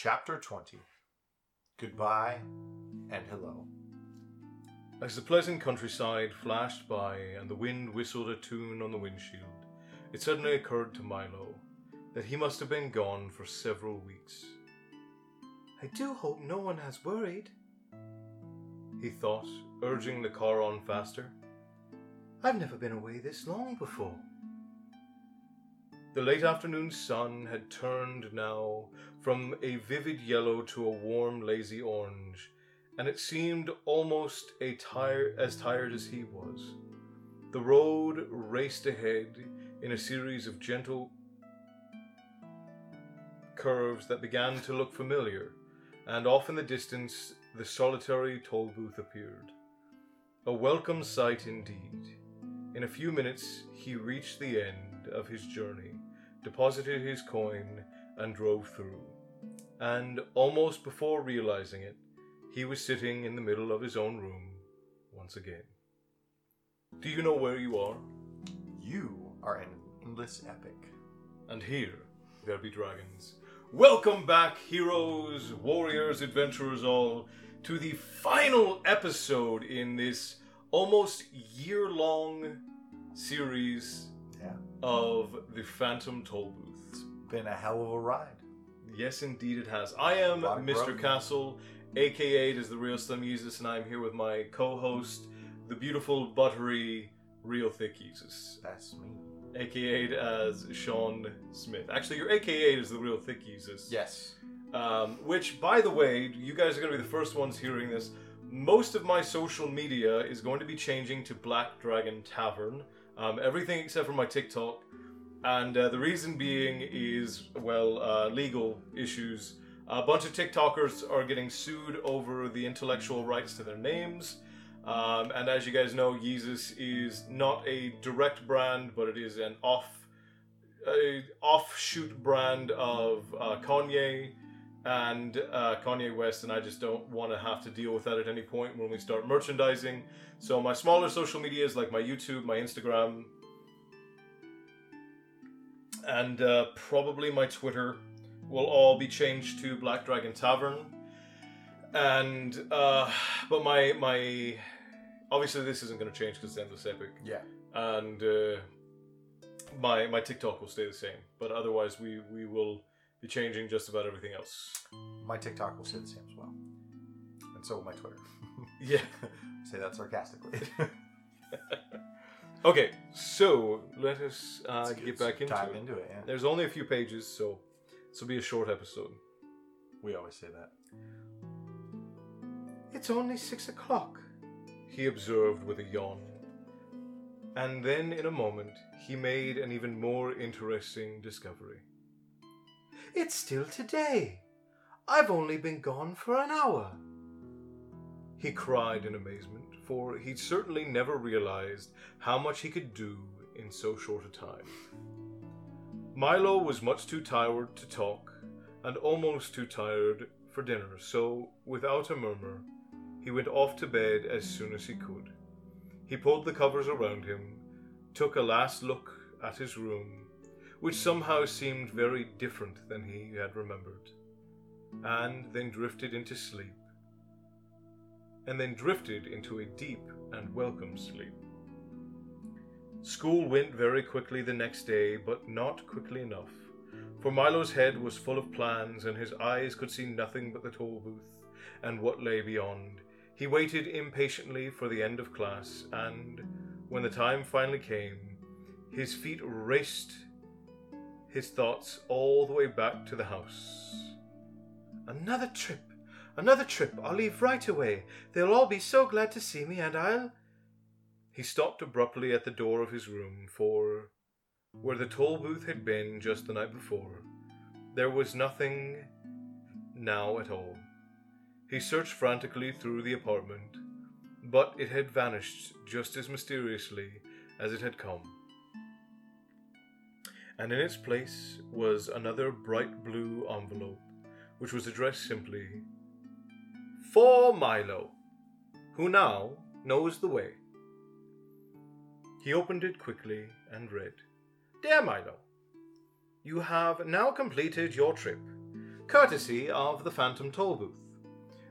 Chapter 20 Goodbye and Hello. As the pleasant countryside flashed by and the wind whistled a tune on the windshield, it suddenly occurred to Milo that he must have been gone for several weeks. I do hope no one has worried, he thought, urging the car on faster. I've never been away this long before. The late afternoon sun had turned now from a vivid yellow to a warm, lazy orange, and it seemed almost a tire- as tired as he was. The road raced ahead in a series of gentle curves that began to look familiar, and off in the distance the solitary toll booth appeared. A welcome sight indeed. In a few minutes he reached the end of his journey, deposited his coin, and drove through. And almost before realizing it, he was sitting in the middle of his own room once again. Do you know where you are? You are an endless epic. And here there be dragons. Welcome back, heroes, warriors, adventurers all, to the final episode in this almost year long series Yeah. of the Phantom Tollbooth. Been a hell of a ride. Yes, indeed, it has. I am Mr. Castle, aka it is the real Slim Jesus, and I'm here with my co-host, the beautiful, buttery, real thick Jesus, That's me. aka as Sean Smith. Actually, your aka is the real thick Jesus. Yes. Um, which, by the way, you guys are going to be the first ones hearing this. Most of my social media is going to be changing to Black Dragon Tavern. Um, everything except for my TikTok. And uh, the reason being is, well, uh, legal issues. A bunch of TikTokers are getting sued over the intellectual rights to their names. Um, and as you guys know, Yeezus is not a direct brand, but it is an off, a offshoot brand of uh, Kanye and uh, Kanye West, and I just don't want to have to deal with that at any point when we start merchandising. So my smaller social medias, like my YouTube, my Instagram, and uh, probably my Twitter, will all be changed to Black Dragon Tavern. And uh, but my my obviously this isn't going to change because it's endless epic Yeah. and uh, my my TikTok will stay the same. But otherwise, we we will be changing just about everything else. My TikTok will say the same as well. And so will my Twitter. Yeah. Say that sarcastically. Okay, so let us uh, get back into dive it. into it, yeah. There's only a few pages, so this will be a short episode. We always say that. It's only six o'clock, he observed with a yawn. And then, in a moment, he made an even more interesting discovery. It's still today. I've only been gone for an hour. He cried in amazement, for he'd certainly never realized how much he could do in so short a time. Milo was much too tired to talk, and almost too tired for dinner, so, without a murmur, he went off to bed as soon as he could. He pulled the covers around him, took a last look at his room, which somehow seemed very different than he had remembered, and then drifted into sleep, and then drifted into a deep and welcome sleep. School went very quickly the next day, but not quickly enough, for Milo's head was full of plans, and his eyes could see nothing but the toll booth and what lay beyond. He waited impatiently for the end of class, and when the time finally came, his feet raced his thoughts all the way back to the house. Another trip! Another trip! I'll leave right away. They'll all be so glad to see me, and I'll. He stopped abruptly at the door of his room, for where the toll booth had been just the night before, there was nothing now at all. He searched frantically through the apartment, but it had vanished just as mysteriously as it had come. And in its place was another bright blue envelope, which was addressed simply For Milo, who now knows the way. He opened it quickly and read Dear Milo, You have now completed your trip. courtesy of the Phantom Tollbooth.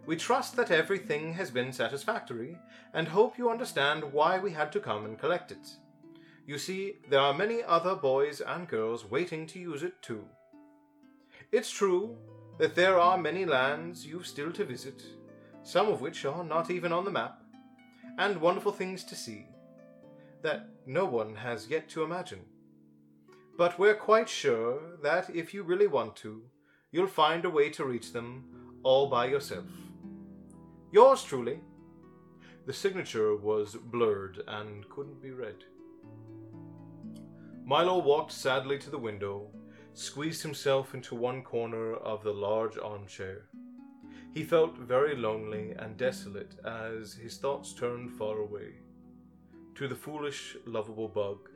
We trust that everything has been satisfactory and hope you understand why we had to come and collect it. You see, there are many other boys and girls waiting to use it too. It's true that there are many lands you've still to visit, some of which are not even on the map, and wonderful things to see that no one has yet to imagine. But we're quite sure that if you really want to, you'll find a way to reach them all by yourself. Yours truly. The signature was blurred and couldn't be read. Milo walked sadly to the window, squeezed himself into one corner of the large armchair. He felt very lonely and desolate as his thoughts turned far away to the foolish, lovable bug,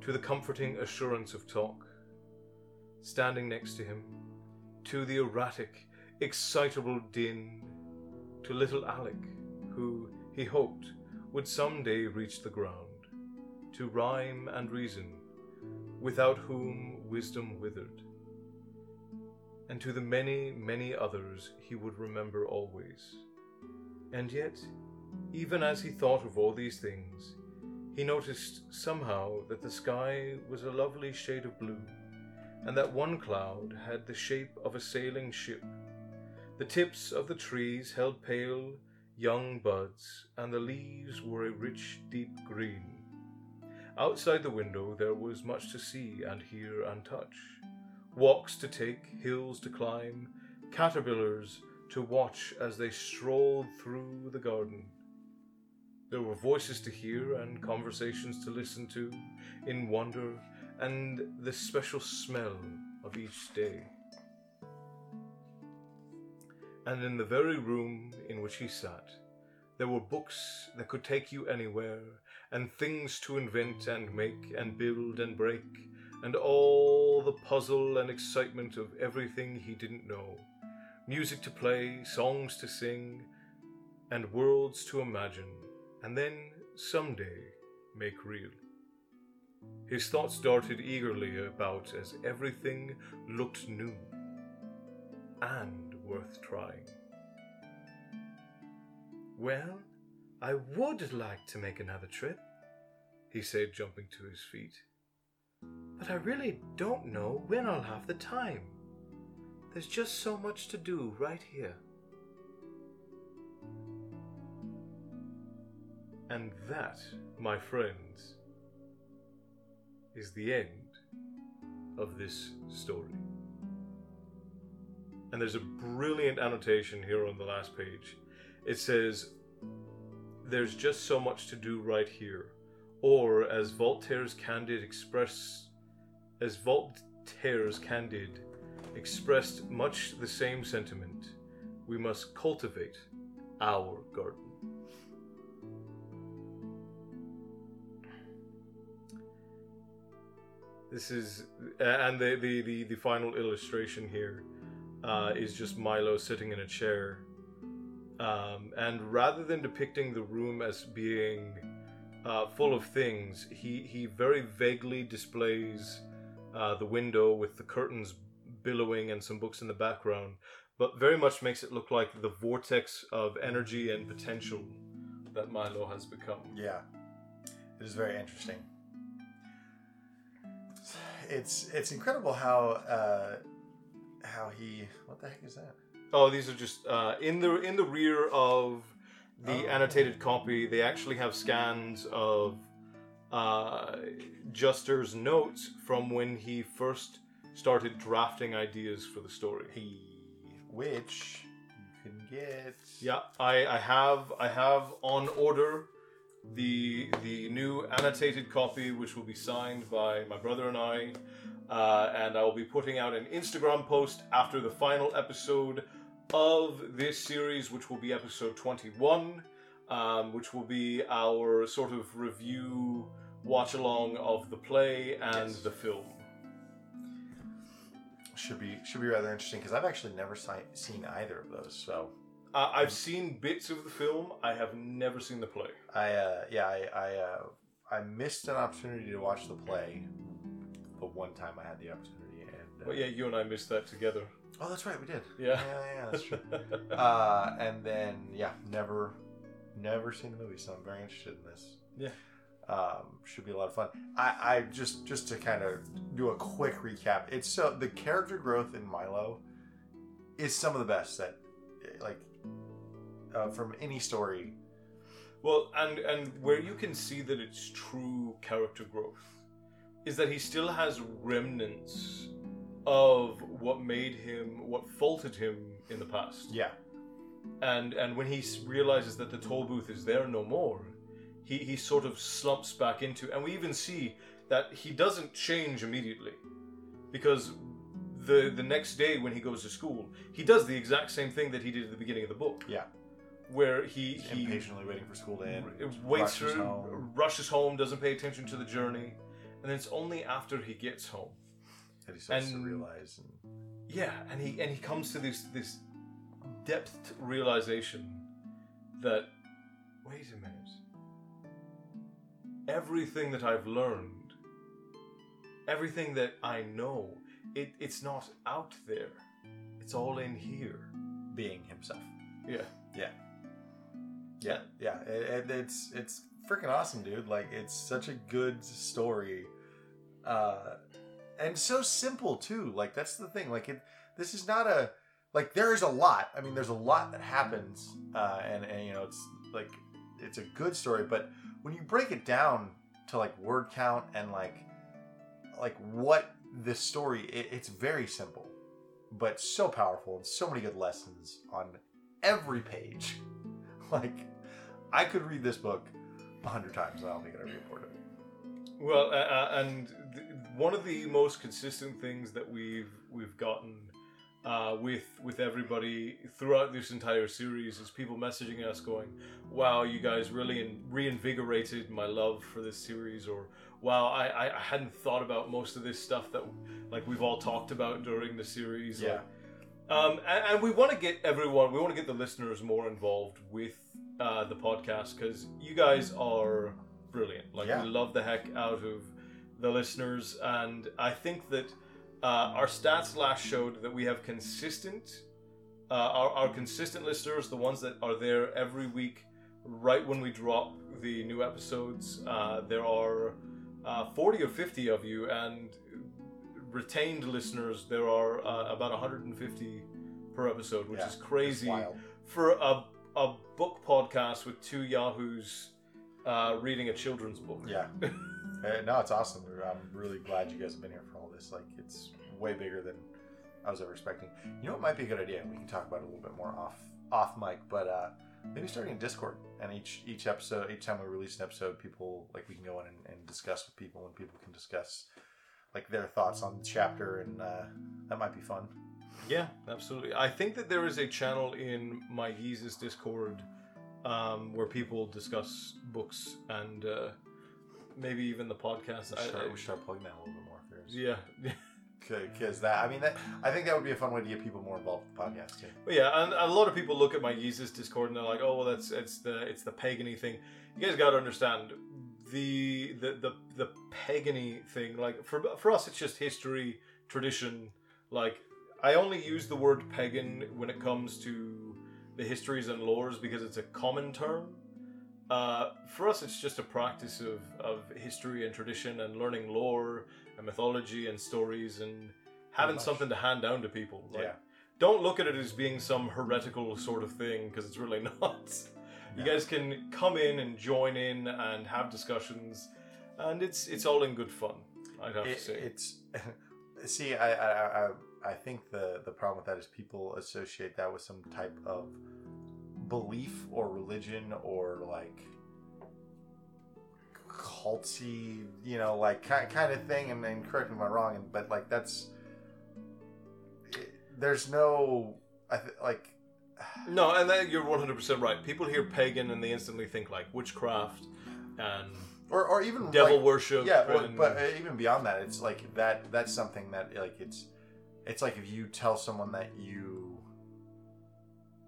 to the comforting assurance of Tock, standing next to him, to the erratic, excitable Dynne, to little Alec, who, he hoped, would some day reach the ground, to rhyme and reason, without whom wisdom withered, and to the many, many others he would remember always. And yet, even as he thought of all these things, he noticed somehow that the sky was a lovely shade of blue, and that one cloud had the shape of a sailing ship. The tips of the trees held pale, young buds, and the leaves were a rich, deep green. Outside the window there was much to see and hear and touch walks to take, hills to climb, caterpillars to watch as they strolled through the garden. There were voices to hear and conversations to listen to in wonder and the special smell of each day. And in the very room in which he sat, there were books that could take you anywhere, and things to invent and make and build and break, and all the puzzle and excitement of everything he didn't know. Music to play, songs to sing, and worlds to imagine and then someday make real. His thoughts darted eagerly about as everything looked new and worth trying. Well, I would like to make another trip, he said, jumping to his feet. But I really don't know when I'll have the time. There's just so much to do right here. And that, my friends, is the end of this story. And there's a brilliant annotation here on the last page. It says, There's just so much to do right here. Or, as Voltaire's Candide express, as Voltaire's Candide expressed much the same sentiment, we must cultivate our garden. This is, and the the the, the final illustration here uh, is just Milo sitting in a chair, um, and rather than depicting the room as being uh, full of things, he he very vaguely displays uh, the window with the curtains billowing and some books in the background, but very much makes it look like the vortex of energy and potential that Milo has become. Yeah, it is very interesting it's it's incredible how uh, how he what the heck is that? Oh, these are just uh, in the in the rear of the oh. annotated copy. They actually have scans of uh, Juster's notes from when he first started drafting ideas for the story. He, which you can get. Yeah, I, I have I have on order the the new annotated copy, which will be signed by my brother and I, uh, and I will be putting out an Instagram post after the final episode of this series, which will be episode 21, um, which will be our sort of review watch along of the play and yes. the film. Should be should be rather interesting because I've actually never si- seen either of those. So uh, I've seen bits of the film. I have never seen the play. I uh, yeah I I, uh, I missed an opportunity to watch the play the one time I had the opportunity, uh, Well, yeah, you and I missed that together. Oh, that's right, we did. Yeah. yeah, yeah that's true. uh, and then yeah, never, never seen the movie, so I'm very interested in this. Yeah. Um, should be a lot of fun. I, I just just to kind of do a quick recap. It's so the character growth in Milo is some of the best that like uh, from any story. Well, and and where you can see that it's true character growth is that he still has remnants of what made him, what faulted him in the past. Yeah, And and when he s- realizes that the toll booth is there no more, he he sort of slumps back into, and we even see that he doesn't change immediately, because the the next day when he goes to school, he does the exact same thing that he did at the beginning of the book. Yeah. Where he He's he impatiently waiting for school to end. r- waits rushes for home. rushes home, doesn't pay attention to the journey, and then it's only after he gets home. That he starts to and- realize. And, Yeah, and he and he comes to this this depth realization that wait a minute. Everything that I've learned, everything that I know, it, it's not out there. It's all in here. being himself. Yeah. Yeah, yeah. It, it, it's it's freaking awesome, dude. Like it's such a good story, uh, and so simple too. Like that's the thing. Like it. This is not a like there is a lot. I mean, there's a lot that happens, uh, and and you know it's like it's a good story. But when you break it down to like word count and like like what this story, it, it's very simple, but so powerful and so many good lessons on every page. Like, I could read this book a hundred times. I don't think I'd ever get bored of it. Well, uh, uh, and one of the most consistent things that we've we've gotten uh, with with everybody throughout this entire series is people messaging us going, "Wow, you guys really in- reinvigorated my love for this series," or "Wow, I, I hadn't thought about most of this stuff that like we've all talked about during the series." Yeah. Um, and, and we want to get everyone, we want to get the listeners more involved with uh, the podcast because you guys are brilliant. Like Yeah. we love the heck out of the listeners, and I think that uh, our stats last showed that we have consistent, uh, our, our consistent listeners, the ones that are there every week, right when we drop the new episodes. Uh, there are uh, 40 or 50 of you, and retained listeners, there are uh, about 150 per episode, which Yeah, is crazy for a, a book podcast with two yahoos uh, reading a children's book. Yeah. No, it's awesome. I'm really glad you guys have been here for all this. Like, it's way bigger than I was ever expecting. You know what might be a good idea? We can talk about it a little bit more off off mic, but uh, maybe starting a Discord. And each each episode, each time we release an episode, people like we can go in and, and discuss with people, and people can discuss like their thoughts on the chapter, and uh, that might be fun. Yeah, absolutely. I think that there is a channel in my Yeezus Discord um, where people discuss books and uh, maybe even the podcast. We I- should start, I- we should start plugging that a little bit more. There's yeah. because that I mean that I think that would be a fun way to get people more involved with the podcast too. But yeah, and a lot of people look at my Yeezus Discord and they're like, "Oh, well, that's it's the it's the pagany thing." You guys got to understand the the the the pagany thing. Like for for us, it's just history, tradition. Like I only use the word pagan when it comes to the histories and lores because it's a common term. Uh, for us, it's just a practice of, of history and tradition and learning lore and mythology and stories and having something to hand down to people. Like, Yeah. don't look at it as being some heretical sort of thing because it's really not. You No. guys can come in and join in and have discussions, and it's it's all in good fun. I'd have to say. it's see, I, I I I think the the problem with that is people associate that with some type of belief or religion or like culty, you know, like kind kind of thing. And, and correct me if I'm wrong, and but like that's it- there's no I th- like no, and that, you're 100 percent right. People hear pagan and they instantly think like witchcraft and or or even devil like, worship. yeah or- and, but uh, even beyond that it's like that that's something that like it's it's like if you tell someone that you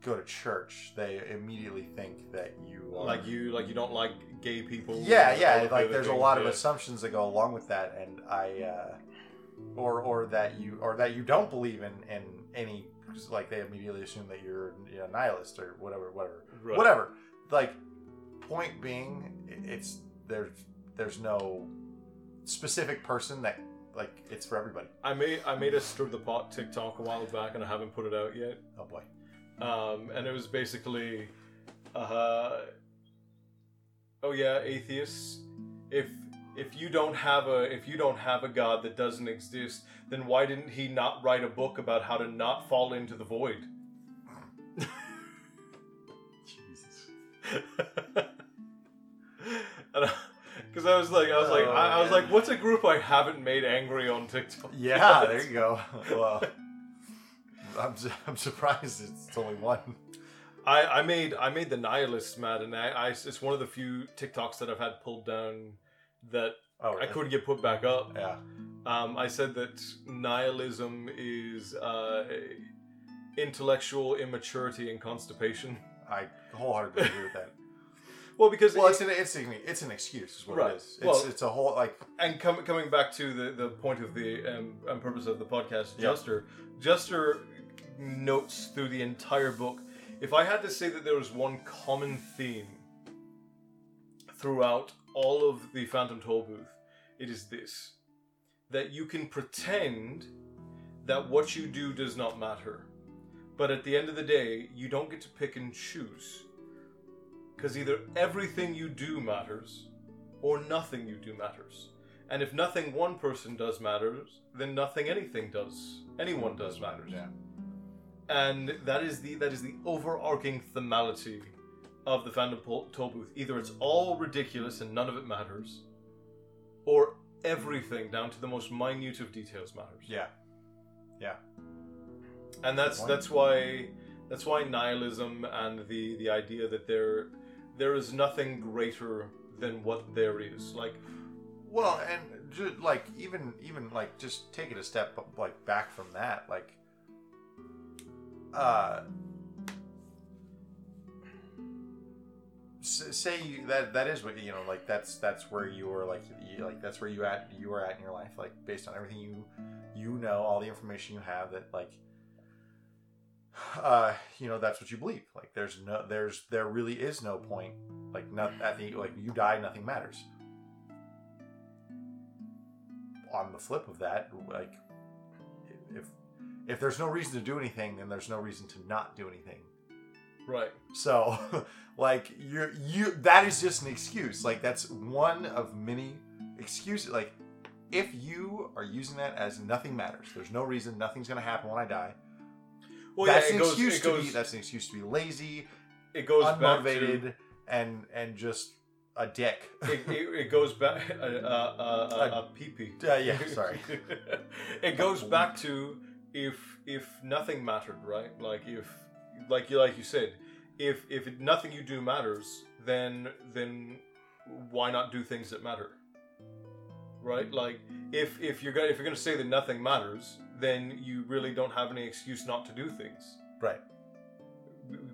go to church they immediately think that you are like you like you don't like gay people. yeah yeah like there's a lot of assumptions that go along with that and i uh or or that you or that you don't believe in in any like they immediately assume that you're you know, nihilist or whatever whatever Right. whatever like point being it's there's there's no specific person that like it's for everybody I made I made a stir the pot TikTok a while back, and I haven't put it out yet. oh boy Um, and it was basically, uh, oh yeah, atheists. If if you don't have a if you don't have a god that doesn't exist, then why didn't he not write a book about how to not fall into the void? jesus Because I was like, I was like, Oh, I, I was like, what's a group I haven't made angry on TikTok? yeah there you go well I'm, I'm surprised it's only one I, I made I made the nihilists mad, and I, I it's one of the few TikToks that I've had pulled down that oh I couldn't get put back up. yeah Um, I said that nihilism is uh, intellectual immaturity and constipation. i wholeheartedly agree with that Well, because well it- it's an it's an, it's an excuse is what Right. it is it's, Well- it's a whole like and com- coming back to the, the point of the um, and purpose of the podcast, Yeah. Juster, Juster notes through the entire book. If I had to say that there was one common theme throughout all of the Phantom Tollbooth, it is this: that you can pretend that what you do does not matter, but at the end of the day, you don't get to pick and choose. Because either everything you do matters, or nothing you do matters. And if nothing one person does matters, then nothing anything does. Anyone does matters. yeah And that is the that is the overarching themality of the fandom Pol- toll booth. Either it's all ridiculous and none of it matters, or everything down to the most minute of details matters. yeah yeah And that's that's why that's why nihilism and the the idea that there there is nothing greater than what there is. Like Well, and like even even like just take it a step like back from that, like uh say you, that that is what you know like that's that's where you are like you, like that's where you at you are at in your life like based on everything you you know all the information you have that like uh you know that's what you believe. Like there's no there's there really is no point like not at the like you die nothing matters. On the flip of that like if if there's no reason to do anything then there's no reason to not do anything right. so like you're you that is just an excuse like that's one of many excuses like if you are using that as nothing matters there's no reason nothing's going to happen when i die Well, that's yeah, an goes. excuse It to goes. be that's an excuse to be lazy it goes back to. and and just a dick It, it, it goes back. Uh, uh, uh, uh, a pee pee. Uh, yeah, sorry. it goes back to if if nothing mattered, right? Like if like you like you said, if if nothing you do matters, then then why not do things that matter? Right? Like if if you're gonna if you're gonna say that nothing matters, then you really don't have any excuse not to do things. right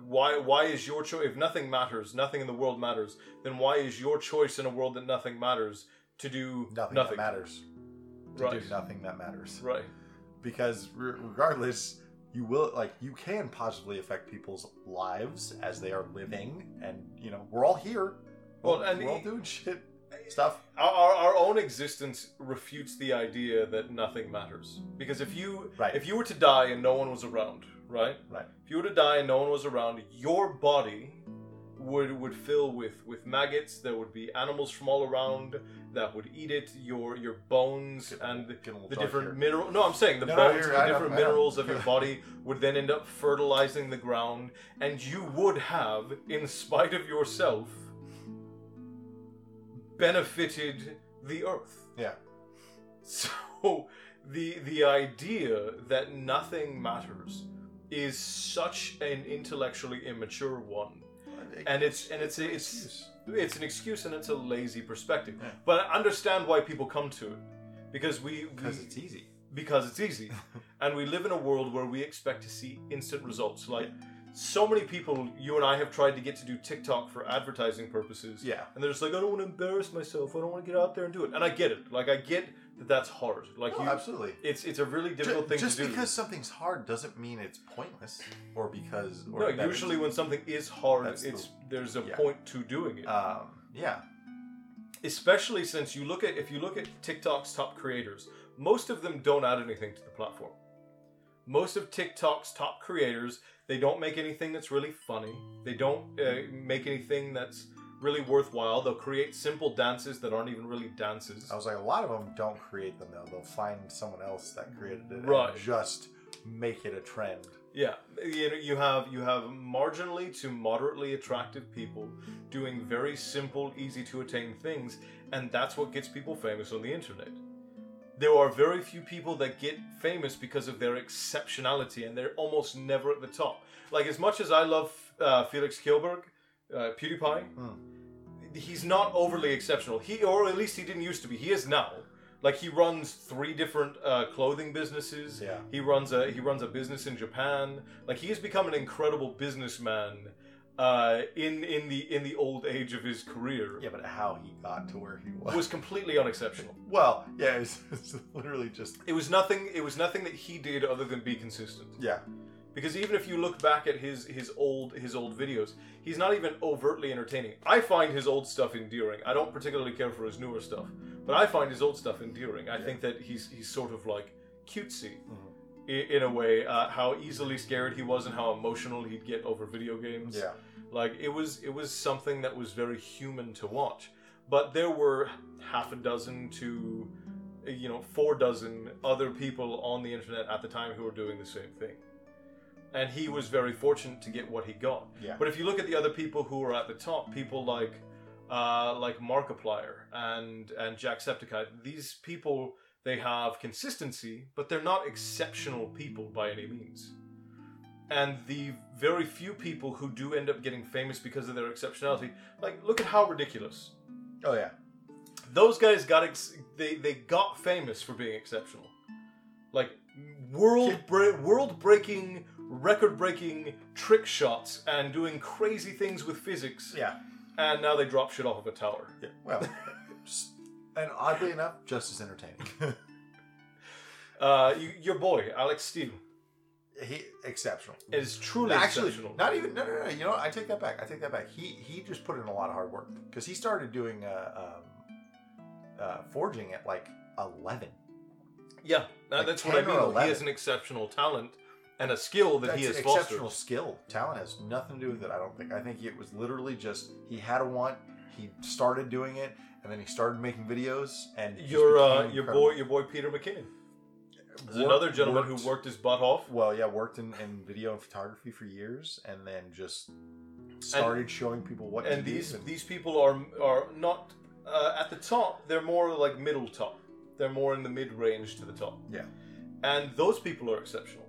Why why is your choice if nothing matters, nothing in the world matters, then why is your choice in a world that nothing matters to do nothing, nothing, that matters to Right. do nothing that matters Right. Because re- regardless you will like you can positively affect people's lives as they are living and you know we're all here Well, we're, and we're all doing shit stuff Our, our, our own existence refutes the idea that nothing matters. Because if you Right. if you were to die and no one was around, right? right If you were to die and no one was around, your body would would fill with with maggots. There would be animals from all around that would eat it. Your your bones Get- and get the different here. mineral. No, I'm saying the No, no, bones, you're- and I the know, different I minerals of your body would then end up fertilizing the ground, and you would have, in spite of yourself, benefited the earth. yeah So the the idea that nothing matters is such an intellectually immature one, and it's and it's it's Excuse. it's an excuse and it's a lazy perspective. Yeah. But I understand why people come to it because we because it's easy because it's easy, and we live in a world where we expect to see instant results. Like so many people, you and I have tried to get to do TikTok for advertising purposes. yeah And they're just like, I don't want to embarrass myself. I don't want to get out there and do it. And I get it. Like, I get that that's hard. Like No, you, absolutely. it's it's a really difficult thing just to do. Just because something's hard doesn't mean it's pointless, or because or no, usually when something is hard, That's the- it's there's a yeah. point to doing it. um, yeah, Especially since you look at if you look at TikTok's top creators, most of them don't add anything to the platform. Most of TikTok's top creators, they don't make anything that's really funny. They don't uh, make anything that's really worthwhile. They'll create simple dances that aren't even really dances. I was like, a lot of them don't create them though. They'll find someone else that created it Right. and just make it a trend. Yeah, you know, you have you have marginally to moderately attractive people doing very simple, easy to attain things, and that's what gets people famous on the internet. There are very few people that get famous because of their exceptionality, and they're almost never at the top. Like as much as I love uh, Felix Kjellberg, uh, PewDiePie, Hmm. He's not overly exceptional. He, or at least he didn't used to be. He is now. Like he runs three different uh, clothing businesses. Yeah. He runs a he runs a business in Japan. Like he has become an incredible businessman uh, in in the in the old age of his career. Yeah, but how he got to where he was. Was completely unexceptional. well, yeah, it's, it's literally just It was nothing. It was nothing that he did other than be consistent. yeah, Because even if you look back at his his old his old videos, he's not even overtly entertaining. I find his old stuff endearing. I don't particularly care for his newer stuff, but I find his old stuff endearing. I Yeah. think that he's he's sort of like cutesy Mhm. i- in a way. Uh, how easily scared he was and how emotional he'd get over video games. yeah, Like it was it was something that was very human to watch. But there were half a dozen to you know four dozen other people on the internet at the time who were doing the same thing. And he was very fortunate to get what he got. yeah. But if you look at the other people who are at the top, people like uh, like Markiplier and and Jacksepticeye, these people they have consistency, but they're not exceptional people by any means. And the very few people who do end up getting famous because of their exceptionality, like look at how ridiculous Oh yeah, those guys got ex- they they got famous for being exceptional, like world bre- world breaking, record breaking trick shots and doing crazy things with physics. yeah, And now they drop shit off of a tower. yeah. Well, and oddly enough, just as entertaining. Uh, you, your boy Alec Steele he exceptional. is truly Actually, exceptional. not even no, no, no. You know, what? I take that back. I take that back. He he just put in a lot of hard work because he started doing uh, um, uh, forging at like eleven. yeah, like that's what I mean. He 11. has an exceptional talent and a skill that That's he has exceptional fostered. skill. Talent has nothing to do with it. I don't think. I think it was literally just he had a want. He started doing it, and then he started making videos. And Your uh, your boy your boy Peter McKinnon. There's Worked- another gentleman worked- who worked his butt off. Well, yeah, worked in, in video and photography for years, and then just started showing people what. and to these do and- these people are are not uh, at the top. They're more like middle top. They're more in the mid range to the top. Yeah. And those people are exceptional.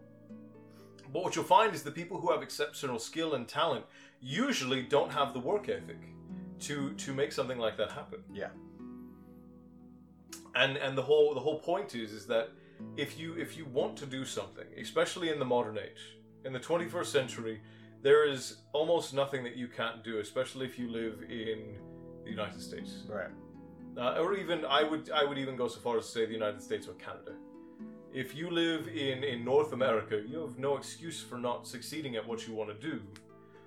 But what you'll find is the people who have exceptional skill and talent usually don't have the work ethic to to make something like that happen. Yeah. And and the whole the whole point is is that if you if you want to do something, especially in the modern age, in the 21st century, there is almost nothing that you can't do, especially if you live in the United States, right. uh, or even I would I would even go so far as to say the United States or Canada. If you live in in North America, you have no excuse for not succeeding at what you want to do,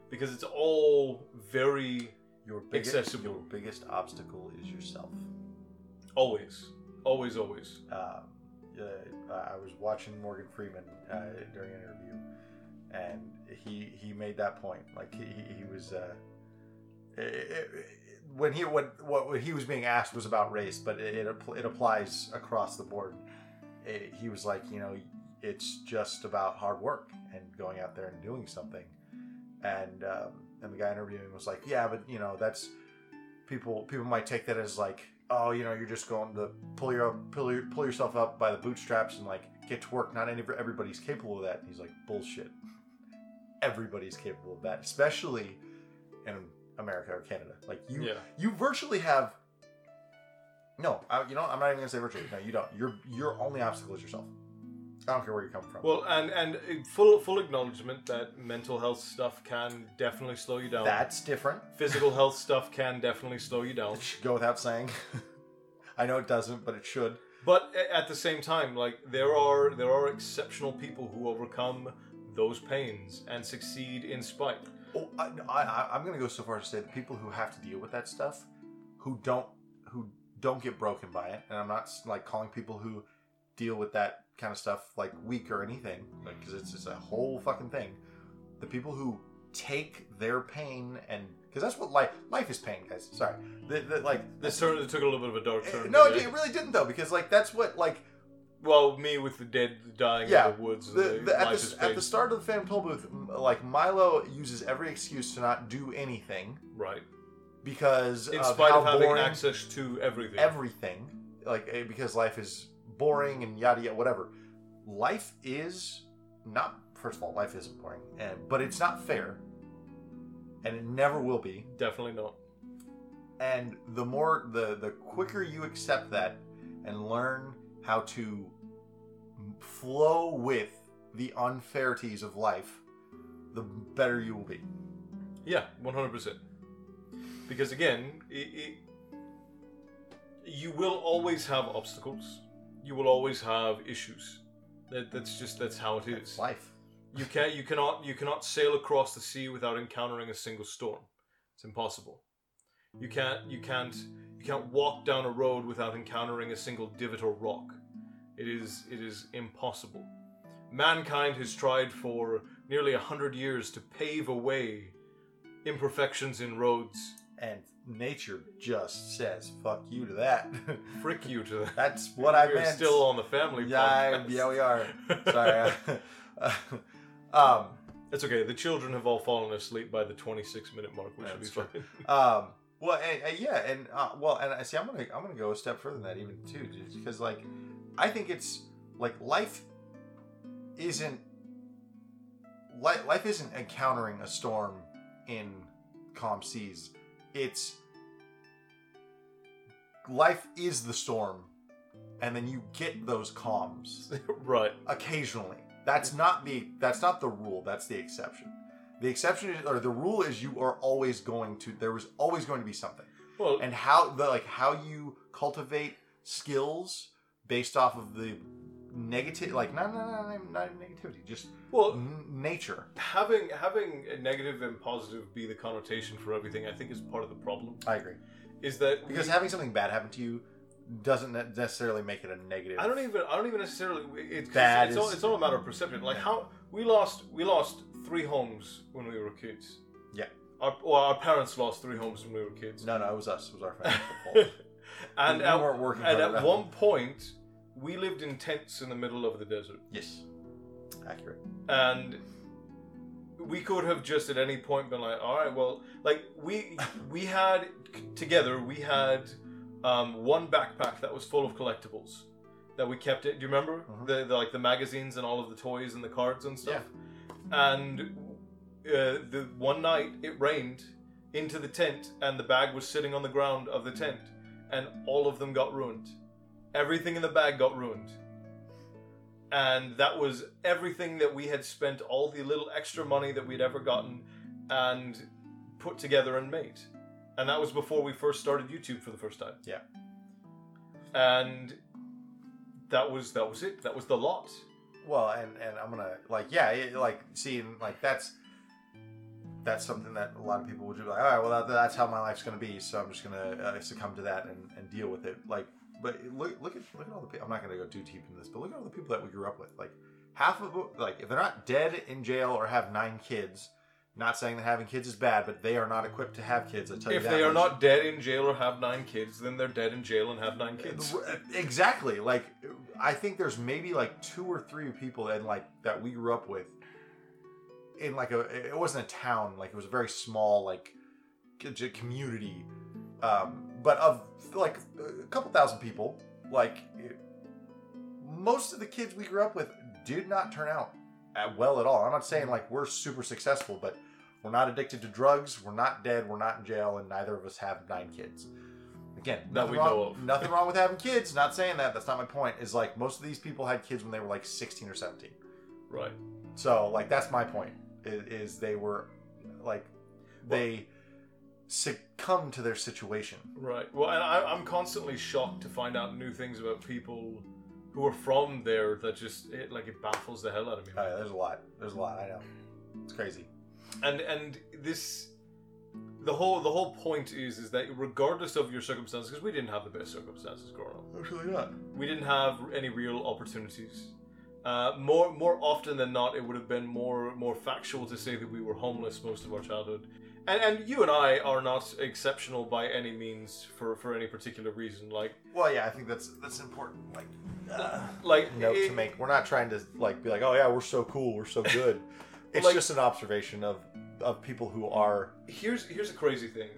because it's all very Your biggest Accessible. your biggest obstacle is yourself. always, always, always. um, uh, I was watching Morgan Freeman uh, during an interview, and he he made that point. Like he he, was uh, it, it- when he what what he was being asked was about race, but it it, it applies across the board. It- he was like, you know, it's just about hard work and going out there and doing something. And um, and the guy interviewing was like, yeah, but you know, that's people people might take that as like oh you know you're just going to pull your pull, your, pull yourself up by the bootstraps and like get to work not any, everybody's capable of that and he's like bullshit everybody's capable of that especially in america or canada like you Yeah. you virtually have no I, you know i'm not even gonna say virtually. No you don't. Your your only obstacle is yourself. I don't care where you come from. Well, and and uh, full full acknowledgement that mental health stuff can definitely slow you down. that's different. Physical health stuff can definitely slow you down. it should go without saying. I know it doesn't but it should. But at the same time, like there are there are exceptional people who overcome those pains and succeed in spite. Oh, I, I, I'm gonna go so far as to say the people who have to deal with that stuff, who don't, who don't get broken by it, and I'm not like calling people who deal with that kind of stuff like weak or anything, like because it's just a whole fucking thing. The people who take their pain and because that's what life life is pain, guys. Sorry, the, the, like This turn it took a little bit of a dark turn. no, it, it really didn't though, because like that's what like Well, me with the dead dying Yeah, in the woods. the, the, at, the, at the start of the Phantom Tollbooth, like Milo uses every excuse to not do anything right. Because In of spite how of having boring access to everything. everything, like eh, because life is boring and yada yada whatever. Life is not. First of all, life isn't boring, and but it's not fair, and it never will be. Definitely not. and the more the the quicker you accept that and learn how to flow with the unfairities of life the better you will be Yeah, one hundred percent. Because again, it, it, you will always have obstacles. You will always have issues. That, that's just that's how it is. life You can't you cannot you cannot sail across the sea without encountering a single storm. It's impossible. You can't you can't you can't walk down a road without encountering a single divot or rock. It is it is impossible. Mankind has tried for nearly a hundred years to pave away imperfections in roads. And nature just says fuck you to that Frick you to that. that's what i meant. We're still on the family yeah, podcast. yeah we are sorry um It's okay. The children have all fallen asleep by the 26 minute mark, which should be fine. Um. Well, and, and yeah, and uh, well, and I see. I'm gonna I'm gonna go a step further than that even too, because like I think it's like life isn't life, life isn't encountering a storm in calm seas. It's life is the storm, and then you get those calms right. occasionally. That's not the that's not the rule. That's the exception. The exception is, or the rule is you are always going to there was always going to be something. Well, And how the like how you cultivate skills based off of the negative like not not, not, not negativity, just well, n- nature. having having a negative and positive be the connotation for everything, I think is part of the problem. I agree. Is that Because we- having something bad happen to you doesn't necessarily make it a negative. I don't even I don't even necessarily it's Bad It's all, is- it's all a matter of perception. Like how we lost we lost three homes when we were kids. Yeah. Our well, our parents lost three homes when we were kids. No, no, it was us. It was our family's fault. and we at, weren't working and at one point we lived in tents in the middle of the desert. Yes. Accurate. and we could have just at any point been like all right well like we we had together we had um, one backpack that was full of collectibles that we kept it do you remember Mhm. the, the like the magazines and all of the toys and the cards and stuff Yeah. and uh, the one night it rained into the tent and the bag was sitting on the ground of the tent and all of them got ruined everything in the bag got ruined. And that was everything that we had spent all the little extra money that we'd ever gotten and put together and made. And that was before we first started youtube for the first time. Yeah. and that was that was it. That was the lot. Well, and and I'm gonna like yeah, it, like seeing like that's that's something that a lot of people would be like, all right, well that, that's how my life's gonna be, so I'm just gonna uh, succumb to that and, and deal with it. Like, but look look at look at all the people. I'm not gonna go too deep into this, but look at all the people that we grew up with. Like half of them- like if they're not dead in jail or have nine kids. Not saying that having kids is bad, but they are not equipped to have kids. I tell you if that they are much. not dead in jail or have nine kids then they're dead in jail and have nine kids Exactly. Like I think there's maybe like two or three people that like that we grew up with in like a it wasn't a town, like it was a very small like community. Um but of like a couple thousand people, like it, most of the kids we grew up with did not turn out at well at all. I'm not saying like we're super successful, but we're not addicted to drugs, we're not dead, we're not in jail, and neither of us have nine kids. Again, That nothing we wrong, know of. nothing wrong with having kids. Not saying that. That's not my point. Is like most of these people had kids when they were like 16 or 17. right So like that's my point. Is, is they were like they succumb to their situation. Right. Well, and I, I'm constantly shocked to find out new things about people who are from there that just it like it baffles the hell out of me. Oh, yeah, there's a lot. There's a lot. I know. It's crazy. and and this the whole the whole point is is that regardless of your circumstances because we didn't have the best circumstances growing up Actually, not. we didn't have any real opportunities uh, more more often than not it would have been more more factual to say that we were homeless most of our childhood and and you and I are not exceptional by any means for for any particular reason like Well, yeah, I think that's that's important. Like, uh, like note it- to make. We're not trying to like be like, oh yeah, we're so cool, we're so good. It's Like- just an observation of of people who are. here's here's a crazy thing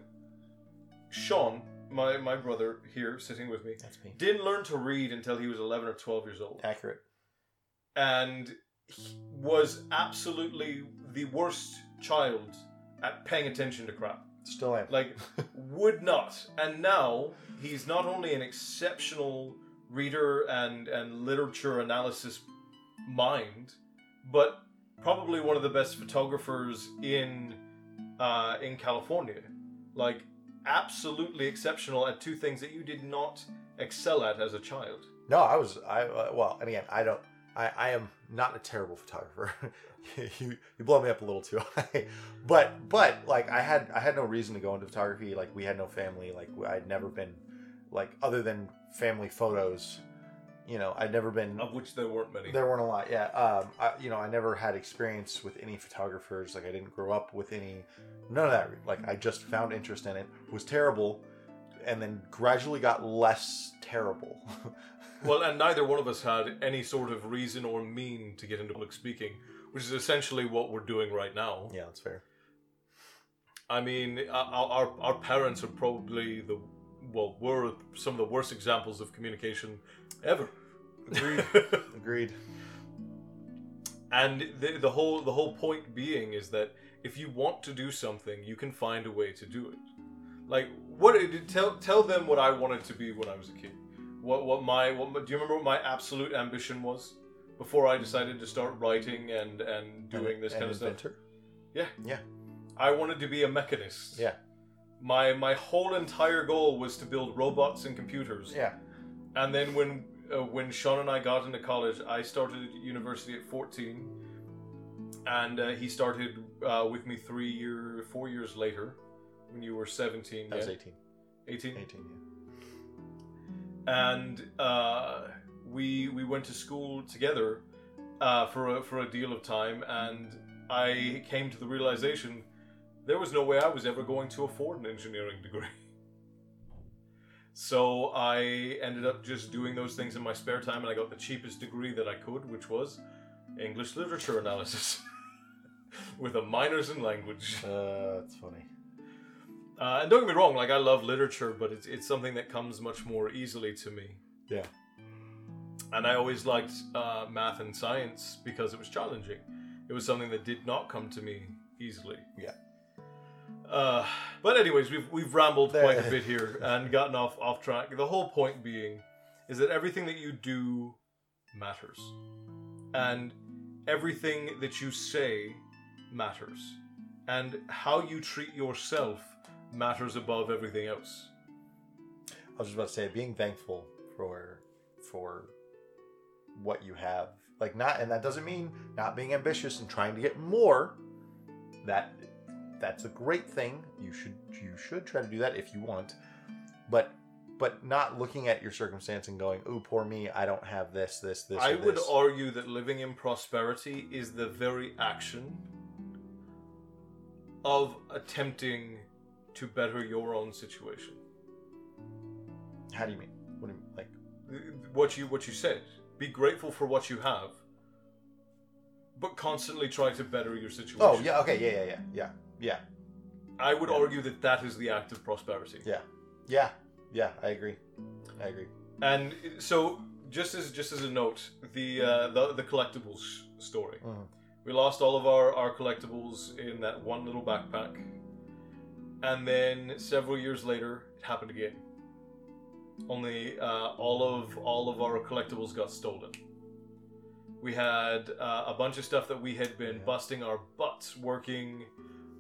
Sean my my brother here sitting with me That's me. didn't learn to read until he was 11 or 12 years old Accurate. and he was absolutely the worst child at paying attention to crap Still am. like would not and now he's not only an exceptional reader and and literature analysis mind but probably one of the best photographers in uh, in California like absolutely exceptional at two things that you did not excel at as a child No, I was. I uh, well, and again, I don't. I, I am not a terrible photographer. you you blow me up a little too high, but but like I had I had no reason to go into photography. Like we had no family. Like I'd never been like other than family photos. You know, I'd never been. of which there weren't many There weren't a lot. Yeah. Um. I, you know, I never had experience with any photographers. Like I didn't grow up with any. None of that. Like I just found interest in it. Was terrible, and then gradually got less terrible. Well, and neither one of us had any sort of reason or mean to get into public speaking, which is essentially what we're doing right now. yeah, that's fair. I mean, uh, our, our, our parents are probably the, well, were some of the worst examples of communication ever. Agreed. Agreed. and the, the whole the whole point being is that if you want to do something, you can find a way to do it. Like what? Did tell tell them what I wanted to be when I was a kid. What what my what my- do you remember what my absolute ambition was before I decided to start writing and and doing And- this and kind of stuff? inventor. Yeah. Yeah. I wanted to be a mechanist. Yeah. My my whole entire goal was to build robots and computers. Yeah. And then when uh, when Sean and I got into college, I started university at 14, and uh, he started uh, with me three year, four years later, when you were 17. That was yeah? 18. 18. 18, And uh, we we went to school together uh, for a, for a deal of time, and I came to the realization there was no way I was ever going to afford an engineering degree. So I ended up just doing those things in my spare time, and I got the cheapest degree that I could, which was English literature analysis, with a minors in language. Uh, that's funny. Uh, and don't get me wrong, like I love literature, but it's it's something that comes much more easily to me. Yeah. And I always liked uh, math and science because it was challenging. It was something that did not come to me easily. Yeah. Uh, but anyways, we've we've rambled quite a bit here and gotten off off track. The whole point being is that everything that you do matters, and everything that you say matters, and how you treat yourself matters above everything else. I was just about to say, being thankful for for what you have, like not, and that doesn't mean not being ambitious and trying to get more. That that's a great thing. You should you should try to do that if you want, but but not looking at your circumstance and going, "Ooh, poor me, I don't have this, this, this." I would this." argue that living in prosperity is the very action of attempting to better your own situation. How do you mean? What do you mean? Like, What you what you said. Be grateful for what you have, but constantly try to better your situation. oh yeah, okay, yeah, yeah, yeah, yeah, yeah, I would Yeah. argue that that is the act of prosperity. yeah, yeah, yeah. I agree. I agree. And so, just as just as a note, the uh, the, the collectibles story. Mhm. We lost all of our, our collectibles in that one little backpack, and then several years later, it happened again. Only uh, all of all of our collectibles got stolen. We had uh, a bunch of stuff that we had been busting our butts working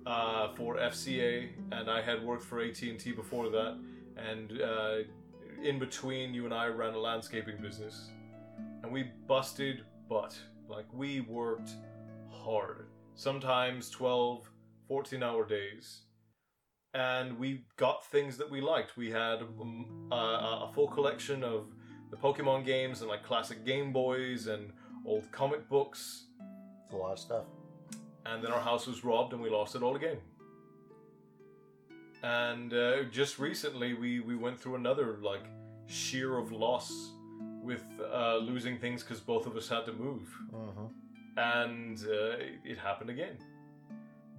uh, for FCA, and I had worked for AT and T before that. And uh, in between, you and I ran a landscaping business, and we busted butt. Like we worked hard, sometimes 12, 14 hour days. And we got things that we liked. We had um, a, a full collection of the Pokemon games and like classic Game Boys and old comic books. It's a lot of stuff. And then our house was robbed and we lost it all again. And uh, just recently, we, we went through another like sheer of loss with uh, losing things because both of us had to move, Mm-hmm. and uh, it, it happened again.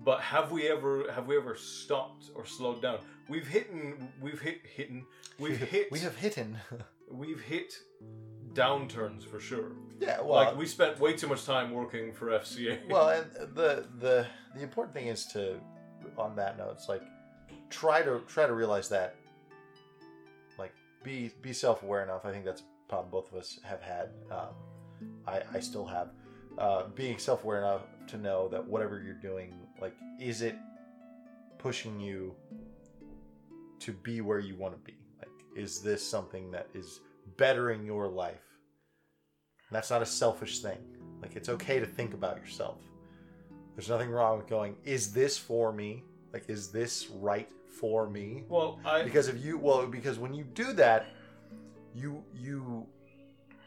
But have we ever have we ever stopped or slowed down? We've hit we've hit hitten we've hit we have hidden. we've hit downturns for sure. yeah, well, like we spent way too much time working for FCA. well, and the the the important thing is to, on that note, it's like try to try to realize that, like be be self aware enough. I think that's a problem both of us have had. Um, I I still have. Uh, being self aware enough to know that whatever you're doing, like, is it pushing you to be where you want to be? Like, is this something that is bettering your life? That's not a selfish thing. Like, it's okay to think about yourself. There's nothing wrong with going, is this for me? Like, is this right for me? well, I Because if you, well, because when you do that, you, you,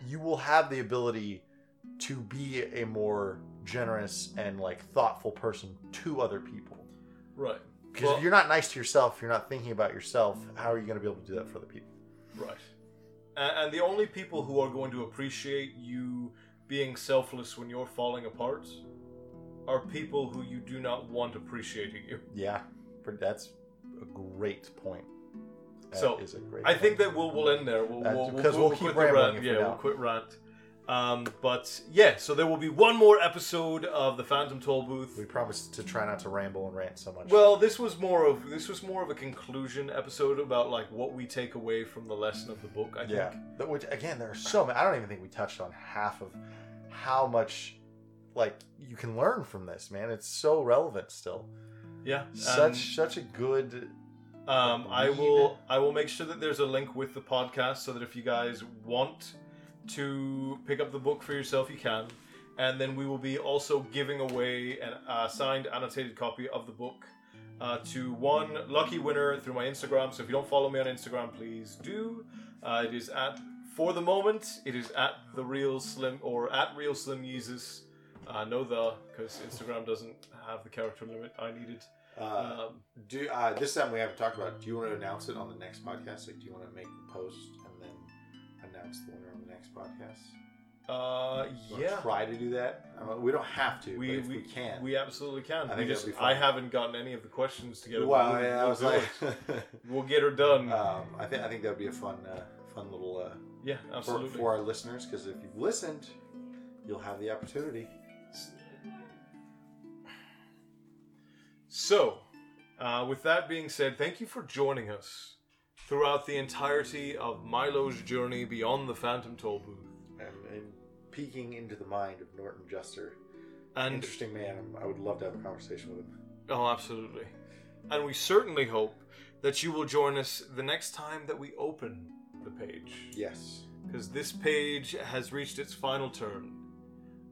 you will have the ability to be a more generous and like thoughtful person to other people. right. Because Well- if you're not nice to yourself, you're not thinking about yourself, how are you going to be able to do that for other people? Right. And, and the only people who are going to appreciate you being selfless when you're falling apart are people who you do not want appreciating you. Yeah, that's a great point. That So, is a great. I point. think that we'll we'll end there. We'll, we'll, because we'll, we'll keep quit the rant. Yeah, we we'll quit rant. Um, but yeah, so there will be one more episode of the Phantom Tollbooth. we promised to try not to ramble and rant so much. Well, this was more of this was more of a conclusion episode about like what we take away from the lesson of the book. I think. yeah, which again, there are so many. I don't even think we touched on half of how much like you can learn from this, man. It's so relevant still. Yeah. Such such a good. Um, I will. I will make sure that there's a link with the podcast so that if you guys want to pick up the book for yourself, you can. And then we will be also giving away a uh, signed, annotated copy of the book uh, to one lucky winner through my Instagram. So if you don't follow me on Instagram, please do. Uh, it is at for the moment. It is at the real slim or at real slim Yeezus. Uh, no the because Instagram doesn't have the character limit I needed. Uh, Um, do uh, this is something we haven't talked about. Do you want to announce it on the next podcast? Like, do you want to make the post and then announce the winner next podcast? uh, yeah. Try to do that. I mean, we don't have to, We, but if we, can. We absolutely can. I think just that'd be I haven't gotten any of the questions together. well, We'll- yeah, I we'll was do like, it. we'll get her done. um, I think I think that would be a fun, uh, fun little uh, yeah, for, absolutely. for our listeners because if you've listened, you'll have the opportunity. So, uh, with that being said, thank you for joining us throughout the entirety of Milo's journey beyond the Phantom Tollbooth. And, and peeking into the mind of Norton Juster. And interesting man. I would love to have a conversation with him. oh, absolutely. And we certainly hope that you will join us the next time that we open the page. Yes. because this page has reached its final turn.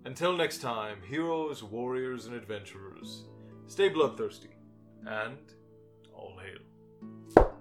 Until next time, heroes, warriors, and adventurers, stay bloodthirsty, and all hail.